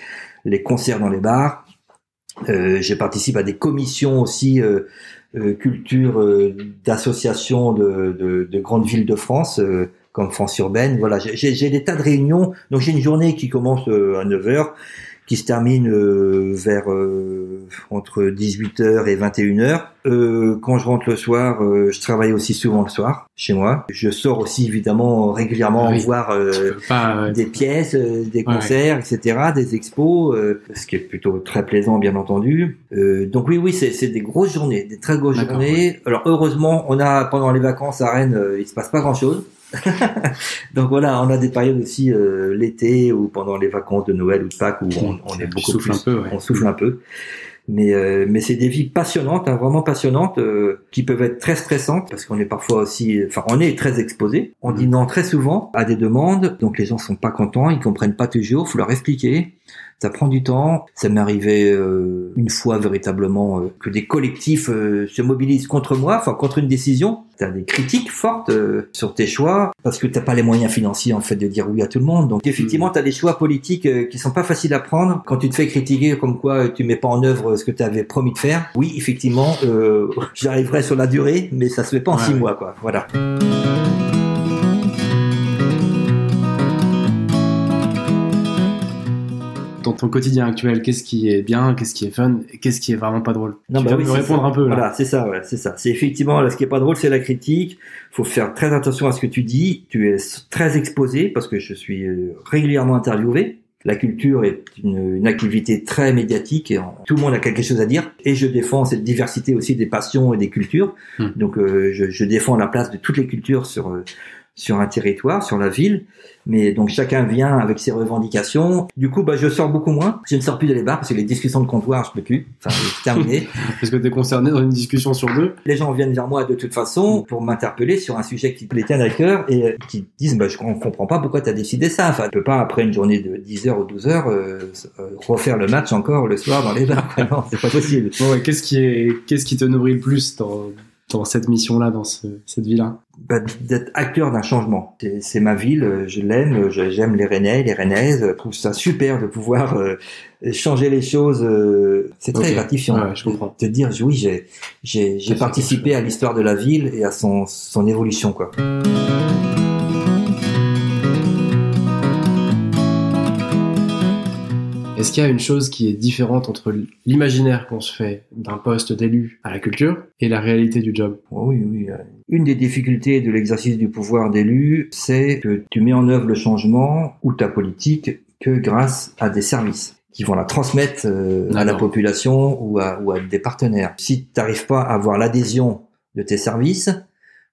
les concerts dans les bars. Euh, je participe à des commissions aussi euh, culture euh, d'associations de, de, de grandes villes de France, euh, comme France urbaine. Voilà, j'ai- des tas de réunions. Donc j'ai une journée qui commence euh, à 9h, qui se termine euh, vers euh, entre 18h et 21h. Euh, quand je rentre le soir, euh, je travaille aussi souvent le soir chez moi. Je sors aussi évidemment régulièrement Ah oui. voir euh, pas, ouais. des pièces, euh, des Ouais, concerts, etc., des expos, euh, ce qui est plutôt très plaisant, bien entendu. Euh, donc oui, oui, c'est des grosses journées, des très grosses journées. Alors heureusement, on a pendant les vacances à Rennes, euh, il se passe pas grand-chose. donc voilà, on a des périodes aussi euh, l'été ou pendant les vacances de Noël ou de Pâques où on, on est beaucoup souffles plus, un peu, ouais. on souffle un peu. Mais, euh, mais c'est des vies passionnantes, hein, vraiment passionnantes, euh, qui peuvent être très stressantes parce qu'on est parfois aussi, enfin, on est très exposé. On dit Mhm. non très souvent à des demandes, donc les gens sont pas contents, ils comprennent pas toujours, faut leur expliquer. Ça prend du temps. Ça m'est arrivé euh, une fois véritablement euh, que des collectifs euh, se mobilisent contre moi, enfin contre une décision. T'as des critiques fortes euh, sur tes choix parce que t'as pas les moyens financiers en fait de dire oui à tout le monde. Donc effectivement, t'as des choix politiques euh, qui sont pas faciles à prendre quand tu te fais critiquer comme quoi tu mets pas en œuvre ce que tu avais promis de faire. Oui, effectivement, euh, j'arriverai sur la durée, mais ça se fait pas en Ouais, six mois quoi. Voilà. Dans ton quotidien actuel, qu'est-ce qui est bien, qu'est-ce qui est fun, qu'est-ce qui est vraiment pas drôle? Non, Tu bah vas oui, me répondre ça. un peu là. Voilà, c'est ça, ouais, c'est ça. C'est effectivement, là, ce qui est pas drôle, c'est la critique. Faut faire très attention à ce que tu dis. Tu es très exposé parce que je suis euh, régulièrement interviewé. La culture est une, une activité très médiatique et tout le monde a quelque chose à dire. Et je défends cette diversité aussi des passions et des cultures. Hmm. Donc, euh, je, je défends la place de toutes les cultures sur euh, sur un territoire, sur la ville. Mais donc chacun vient avec ses revendications. Du coup, bah, je sors beaucoup moins. Je ne sors plus de les bars parce que les discussions de comptoir, je peux plus. Enfin, c'est terminé. Parce que t'es concerné dans une discussion sur deux. Les gens viennent vers moi de toute façon pour m'interpeller sur un sujet qui les tient à cœur et euh, qui disent bah, je ne comprends pas pourquoi tu as décidé ça. Enfin, tu peux pas, après une journée de 10 heures ou 12 heures, euh, euh, refaire le match encore le soir dans les bars. non, c'est pas possible. Bon, ouais, qu'est-ce qui est, qu'est-ce qui te nourrit le plus dans, dans cette mission-là, dans ce, cette vie-là Bah, D'être acteur d'un changement. C'est- ma ville, euh, je l'aime, euh, j'aime les Rennais, les Rennaises. Je trouve ça super de pouvoir euh, changer les choses. C'est très gratifiant. Ouais, je comprends. De dire oui, j'ai participé à l'histoire de la ville et à son son évolution quoi. Est-ce qu'il y a une chose qui est différente entre l'imaginaire qu'on se fait d'un poste d'élu à la culture et la réalité du job? Oh Oui, oui. Une des difficultés de l'exercice du pouvoir d'élu, c'est que tu mets en œuvre le changement ou ta politique que grâce à des services qui vont la transmettre euh, à la population ou à, ou à des partenaires. Si tu n'arrives pas à avoir l'adhésion de tes services,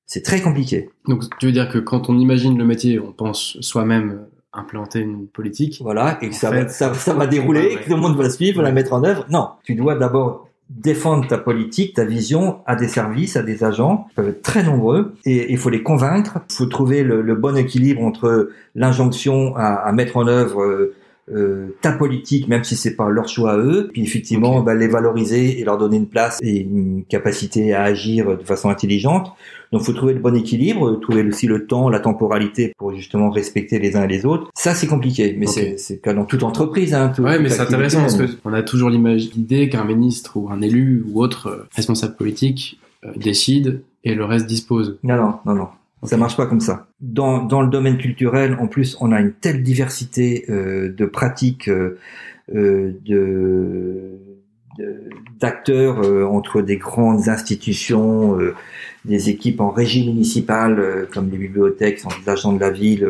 C'est très compliqué. Donc, tu veux dire que quand on imagine le métier, on pense soi-même implanter une politique. Voilà, et que ça, fait, va, ça, ça va dérouler, ouais, ouais. que tout le monde va la suivre, la Ouais. mettre en œuvre. Non, tu dois d'abord défendre ta politique, ta vision à des services, à des agents, qui peuvent être très nombreux, et il faut les convaincre. Il faut trouver le, le bon équilibre entre l'injonction à, à mettre en œuvre euh, ta politique, même si c'est pas leur choix à eux, puis effectivement Ok. bah, les valoriser et leur donner une place et une capacité à agir de façon intelligente. Donc, faut trouver le bon équilibre, trouver aussi le temps, la temporalité pour justement respecter les uns et les autres. Ça, c'est compliqué, mais Ok. c'est c'est le cas dans toute entreprise. Hein, tout- Ouais, mais c'est intéressant parce que on a toujours l'image, l'idée qu'un ministre ou un élu ou autre euh, responsable politique euh, décide et le reste dispose. Non, non, non, non. Ça marche pas comme ça. Dans, dans le domaine culturel, en plus, on a une telle diversité euh, de pratiques, euh, euh, de d'acteurs euh, entre des grandes institutions, euh, des équipes en régie municipale euh, comme les bibliothèques, des agents de la ville,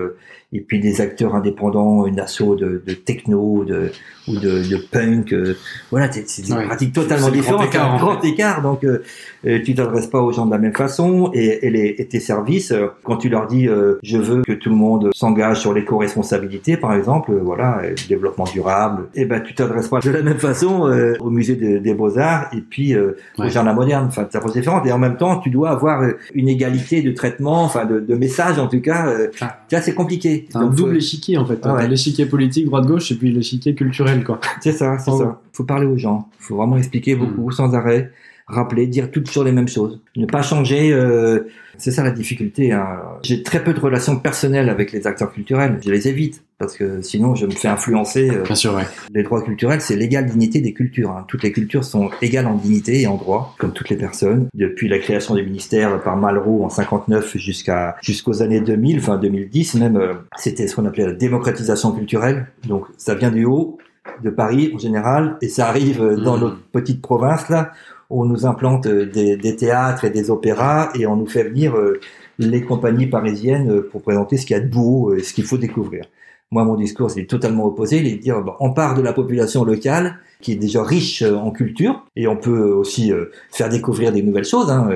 et puis des acteurs indépendants, une asso de, de techno, de ou de, de punk. euh, voilà, c'est des Ouais. pratiques totalement différentes, c'est un en grand écart. Donc, euh, euh, tu t'adresses pas aux gens de la même façon et, et, les, et tes services, euh, quand tu leur dis euh, je veux que tout le monde s'engage sur l'éco-responsabilité, par exemple, euh, voilà, développement durable, et ben tu t'adresses pas de la même façon euh, au musée de- des beaux arts et puis euh, au Ouais. jardin moderne. Enfin, ça pose différente. Et en même temps, tu dois avoir une égalité de traitement, enfin de, de message en tout cas. Euh, Ah. c'est compliqué. Un double faut- échiquier en fait. Ah ouais. L'échiquier politique droite-gauche et puis l'échiquier culturel quoi. C'est ça, c'est Oh. ça. Faut parler aux gens. Faut vraiment expliquer beaucoup, sans arrêt, rappeler, dire toujours les mêmes choses. Ne pas changer. euh, c'est ça la difficulté. Hein. J'ai très peu de relations personnelles avec les acteurs culturels. Je les évite parce que sinon je me fais influencer. euh, Bien sûr, ouais. les droits culturels, c'est l'égale dignité des cultures. hein. Toutes les cultures sont égales en dignité et en droit, comme toutes les personnes. Depuis la création du ministère par Malraux en 59 jusqu'à jusqu'aux années 2000, enfin 2010 même, euh, c'était ce qu'on appelait la démocratisation culturelle. Donc ça vient du haut, de Paris en général, et ça arrive euh, dans Mhm. notre petite province là, on nous implante euh, des, théâtres et des opéras, et on nous fait venir euh, les compagnies parisiennes euh, pour présenter ce qu'il y a de beau et ce qu'il faut découvrir. Moi, mon discours, c'est totalement opposé. Il est de dire, on part de la population locale, qui est déjà riche en culture, et on peut aussi faire découvrir des nouvelles choses hein,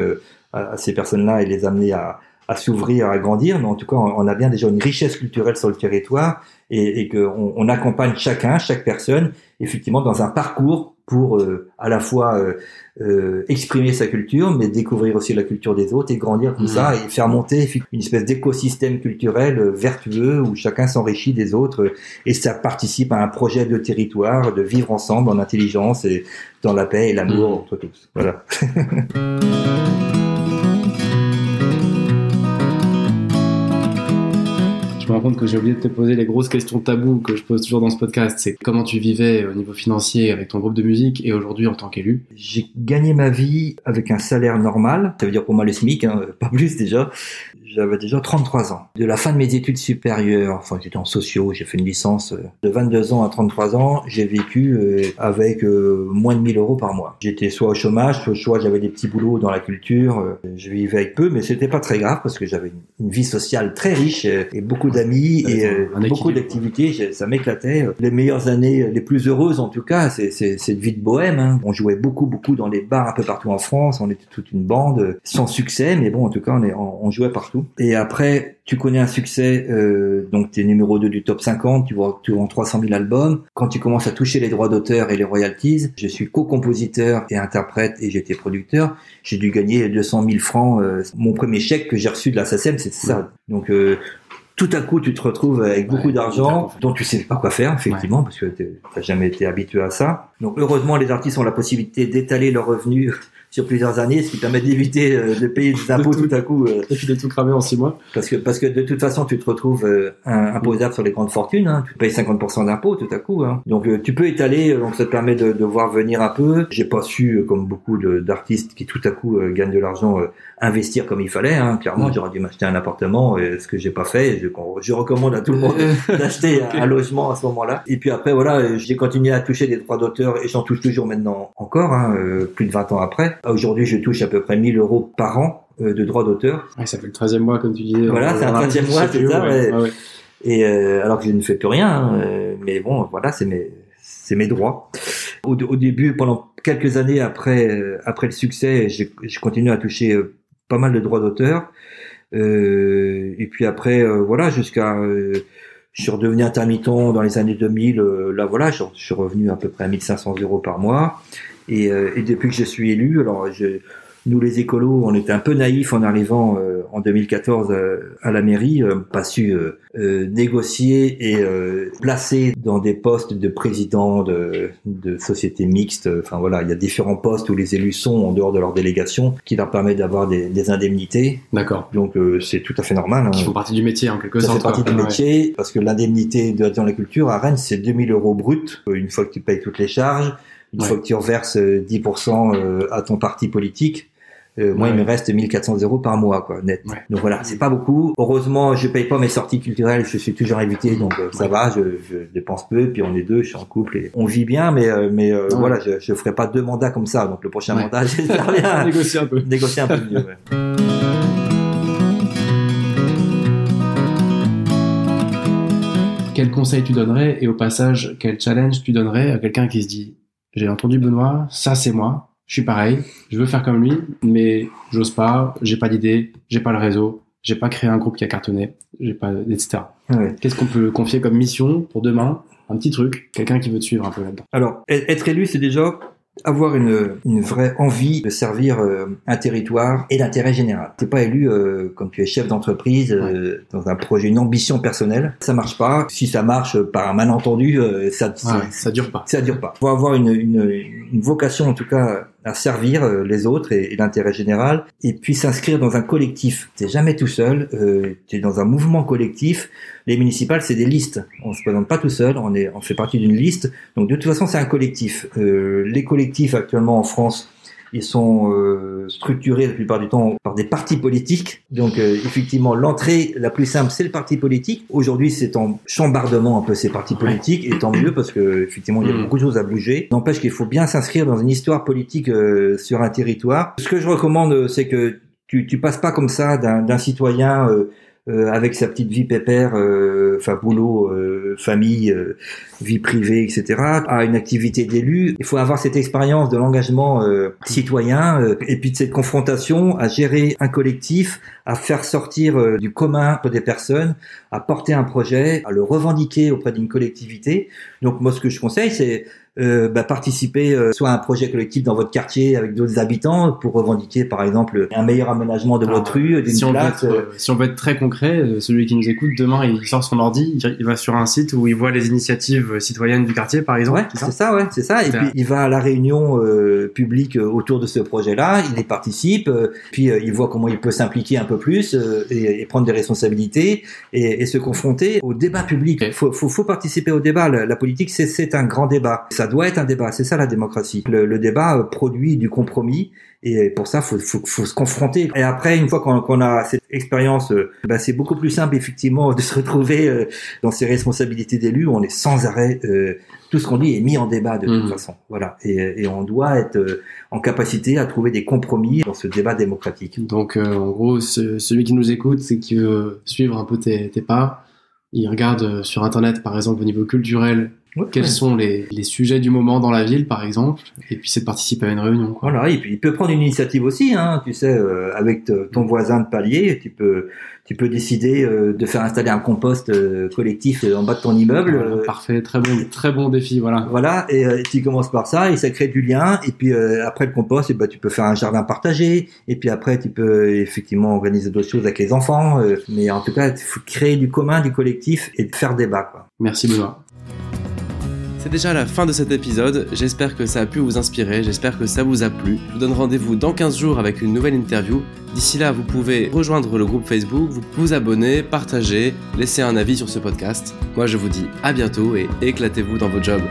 à, ces personnes-là et les amener à, s'ouvrir, à grandir. Mais en tout cas, on, a bien déjà une richesse culturelle sur le territoire, et, et qu'on on accompagne chacun, chaque personne, effectivement, dans un parcours pour euh, à la fois euh, euh, exprimer sa culture, mais découvrir aussi la culture des autres et grandir comme Mhm. ça et faire monter une espèce d'écosystème culturel euh, vertueux où chacun s'enrichit des autres euh, et ça participe à un projet de territoire, de vivre ensemble en intelligence et dans la paix et l'amour Mhm. entre tous. Voilà. me rends compte que j'ai oublié de te poser les grosses questions taboues que je pose toujours dans ce podcast. C'est comment tu vivais au niveau financier avec ton groupe de musique et aujourd'hui en tant qu'élu. J'ai gagné ma vie avec un salaire normal, ça veut dire pour moi le SMIC, hein, pas plus déjà. J'avais déjà 33 ans. De la fin de mes études supérieures, enfin j'étais en sociaux, j'ai fait une licence euh, de 22 ans à 33 ans, j'ai vécu euh, avec euh, moins de 1000 euros par mois. J'étais soit au chômage, soit, j'avais des petits boulots dans la culture. Je vivais avec peu, mais c'était pas très grave parce que j'avais une, vie sociale très riche et beaucoup d'amis et un beaucoup d'activités. Ça m'éclatait. Les meilleures années, les plus heureuses en tout cas, c'est cette vie de bohème. hein. On jouait beaucoup, beaucoup dans les bars un peu partout en France. On était toute une bande, sans succès, mais bon, en tout cas, on, est, on, on jouait partout. Et après, tu connais un succès, euh, donc tu es numéro 2 du top 50, tu vends, tu vends 300 000 albums. Quand tu commences à toucher les droits d'auteur et les royalties, je suis co-compositeur et interprète et j'étais producteur, j'ai dû gagner 200 000 francs. euh, mon premier chèque que j'ai reçu de la SACEM, c'était ça. Donc euh, tout à coup, tu te retrouves avec beaucoup Ouais, d'argent dont tu sais pas quoi faire, effectivement, parce que tu n'as jamais été habitué à ça. Donc heureusement, les artistes ont la possibilité d'étaler leurs revenus sur plusieurs années, ce qui permet d'éviter euh, de payer des impôts tout. tout à coup. euh, Et puis de tout cramer en six mois. parce que, parce que de toute façon, tu te retrouves euh, imposable sur les grandes fortunes. Hein. Tu payes 50% d'impôts tout à coup. Hein. Donc euh, tu peux étaler, donc ça te permet de, de voir venir un peu. J'ai pas su, comme beaucoup d'artistes qui tout à coup euh, gagnent de l'argent, euh, investir comme il fallait. Hein. Clairement, j'aurais dû m'acheter un appartement, euh, ce que j'ai pas fait. Je, je recommande à tout le monde d'acheter un- un logement à ce moment-là. Et puis après, voilà, euh, j'ai continué à toucher des droits d'auteur et j'en touche toujours maintenant encore, hein, euh, plus de 20 ans après. Aujourd'hui, je touche à peu près 1000 euros par an euh, de droits d'auteur. Ouais, ça fait le 13e mois, comme tu disais. Voilà, c'est un on a 13e je mois, c'est ça, ouais. Et euh, alors que je ne fais plus rien, hein, euh, mais bon, voilà, c'est mes c'est mes droits. Au, au début, pendant quelques années après euh, après le succès, j'ai j'ai continué à toucher euh, pas mal de droits d'auteur. Euh, et puis après, euh, voilà, jusqu'à, euh, je suis redevenu intermittent dans les années 2000. euh, là, voilà, je, suis revenu à peu près à 1500 euros par mois. Et, et depuis que je suis élu, alors je, nous les écolos, on était un peu naïfs en arrivant euh, en 2014 euh, à la mairie, euh, pas su euh, euh, négocier et euh, placer dans des postes de président de, de sociétés mixtes. Enfin voilà, il y a différents postes où les élus sont en dehors de leur délégation, qui leur permet d'avoir des, des indemnités. D'accord. Donc euh, c'est tout à fait normal. hein. Qui font partie du métier en quelque Ça sorte. fait partie quoi. du Ouais. métier, parce que l'indemnité de dans la culture à Rennes, c'est 2000 euros brut, une fois que tu payes toutes les charges, une Ouais. fois que tu reverses euh, 10% euh, à ton parti politique. Euh, moi, Ouais. il me reste 1400 euros par mois, quoi, net. Ouais. Donc voilà, c'est pas beaucoup. Heureusement, je paye pas mes sorties culturelles, je suis toujours invité, donc euh, ça Ouais. va, je, je dépense peu, puis on est deux, je suis en couple et on vit bien, mais euh, mais euh, voilà, je, je ferai pas deux mandats comme ça. Donc le prochain mandat, j'espère bien Négocier un peu. négocier un peu mieux. ouais. Quel conseil tu donnerais et au passage, quel challenge tu donnerais à quelqu'un qui se dit J'ai entendu Benoît, ça c'est moi, je suis pareil, je veux faire comme lui, mais j'ose pas, j'ai pas d'idée, j'ai pas le réseau, j'ai pas créé un groupe qui a cartonné, j'ai pas, etc. Ouais. Qu'est-ce qu'on peut confier comme mission pour demain? Un petit truc, quelqu'un qui veut te suivre un peu là-dedans. Alors, e- être élu, c'est déjà avoir une, une vraie envie de servir euh, un territoire et l'intérêt général. T'es pas élu euh, quand tu es chef d'entreprise euh, dans un projet, une ambition personnelle. Ça marche pas. Si ça marche par un malentendu, euh, ça, Ouais, c'est- ça dure pas. ça dure pas. Faut avoir une, une, une vocation en tout cas à servir euh, les autres et, et l'intérêt général, et puis s'inscrire dans un collectif. T'es jamais tout seul. Euh, T'es dans un mouvement collectif. Les municipales, c'est des listes. On se présente pas tout seul. On est, on fait partie d'une liste. Donc de toute façon, c'est un collectif. Euh, les collectifs actuellement en France. Ils sont euh, structurés la plupart du temps par des partis politiques. Donc euh, effectivement, l'entrée la plus simple, c'est le parti politique. Aujourd'hui, c'est en chambardement un peu ces partis politiques, et tant mieux parce que effectivement, il y a Mm. beaucoup de choses à bouger. N'empêche qu'il faut bien s'inscrire dans une histoire politique euh, sur un territoire. Ce que je recommande, euh, c'est que tu, tu passes pas comme ça d'un citoyen euh, avec sa petite vie pépère, euh, enfin boulot, euh, famille, euh, vie privée, etc., à une activité d'élu. Il faut avoir cette expérience de l'engagement euh, citoyen euh, et puis de cette confrontation à gérer un collectif, à faire sortir euh, du commun des personnes, à porter un projet, à le revendiquer auprès d'une collectivité. Donc moi, ce que je conseille, c'est euh, bah, participer euh, soit à un projet collectif dans votre quartier avec d'autres habitants pour revendiquer, par exemple, un meilleur aménagement de Alors, votre rue, d'une Si on, place. être, euh, si on veut être très concret, euh, celui qui nous écoute, demain, il sort son ordi, il- va sur un site où il voit les initiatives citoyennes du quartier, par exemple. Ouais, c'est ça ouais, c'est ça. Et puis il va à la réunion euh, publique autour de ce projet-là, il y participe, euh, puis il voit comment il peut s'impliquer un peu plus euh, et, et prendre des responsabilités et, et se confronter au débat public. Faut, faut, faut participer au débat. La, la politique, c'est, c'est un grand débat. Ça doit être un débat. C'est ça la démocratie. Le, le débat euh, produit du compromis. Et pour ça, faut, faut, faut se confronter. Et après, une fois qu'on, a cette expérience, euh, bah, c'est beaucoup plus simple, effectivement, de se retrouver euh, dans ses responsabilités d'élu. On est sans arrêt euh, tout ce qu'on dit est mis en débat de toute Mhm. façon. Voilà. Et, et on doit être en capacité à trouver des compromis dans ce débat démocratique. Donc, euh, en gros, ce- celui qui nous écoute, c'est qui veut suivre un peu tes, tes pas. Il regarde sur Internet, par exemple, au niveau culturel, Quels sont les, les sujets du moment dans la ville, par exemple, et puis c'est de participer à une réunion. Quoi. Voilà. Et puis il peut prendre une initiative aussi. Hein, tu sais, euh, avec ton voisin de palier, tu peux tu peux décider euh, de faire installer un compost euh, collectif euh, en bas de ton immeuble. Voilà, euh, parfait, très bon, très bon défi, voilà. Voilà, et euh, tu commences par ça, et ça crée du lien, et puis euh, après le compost, et ben, tu peux faire un jardin partagé, et puis après tu peux effectivement organiser d'autres choses avec les enfants, euh, mais en tout cas, il faut créer du commun, du collectif, et faire débat. Quoi. Merci Benoît. C'est déjà la fin de cet épisode, j'espère que ça a pu vous inspirer, j'espère que ça vous a plu. Je vous donne rendez-vous dans 15 jours avec une nouvelle interview. D'ici là, vous pouvez rejoindre le groupe Facebook, vous vous abonner, partager, laisser un avis sur ce podcast. Moi je vous dis à bientôt et éclatez-vous dans vos jobs.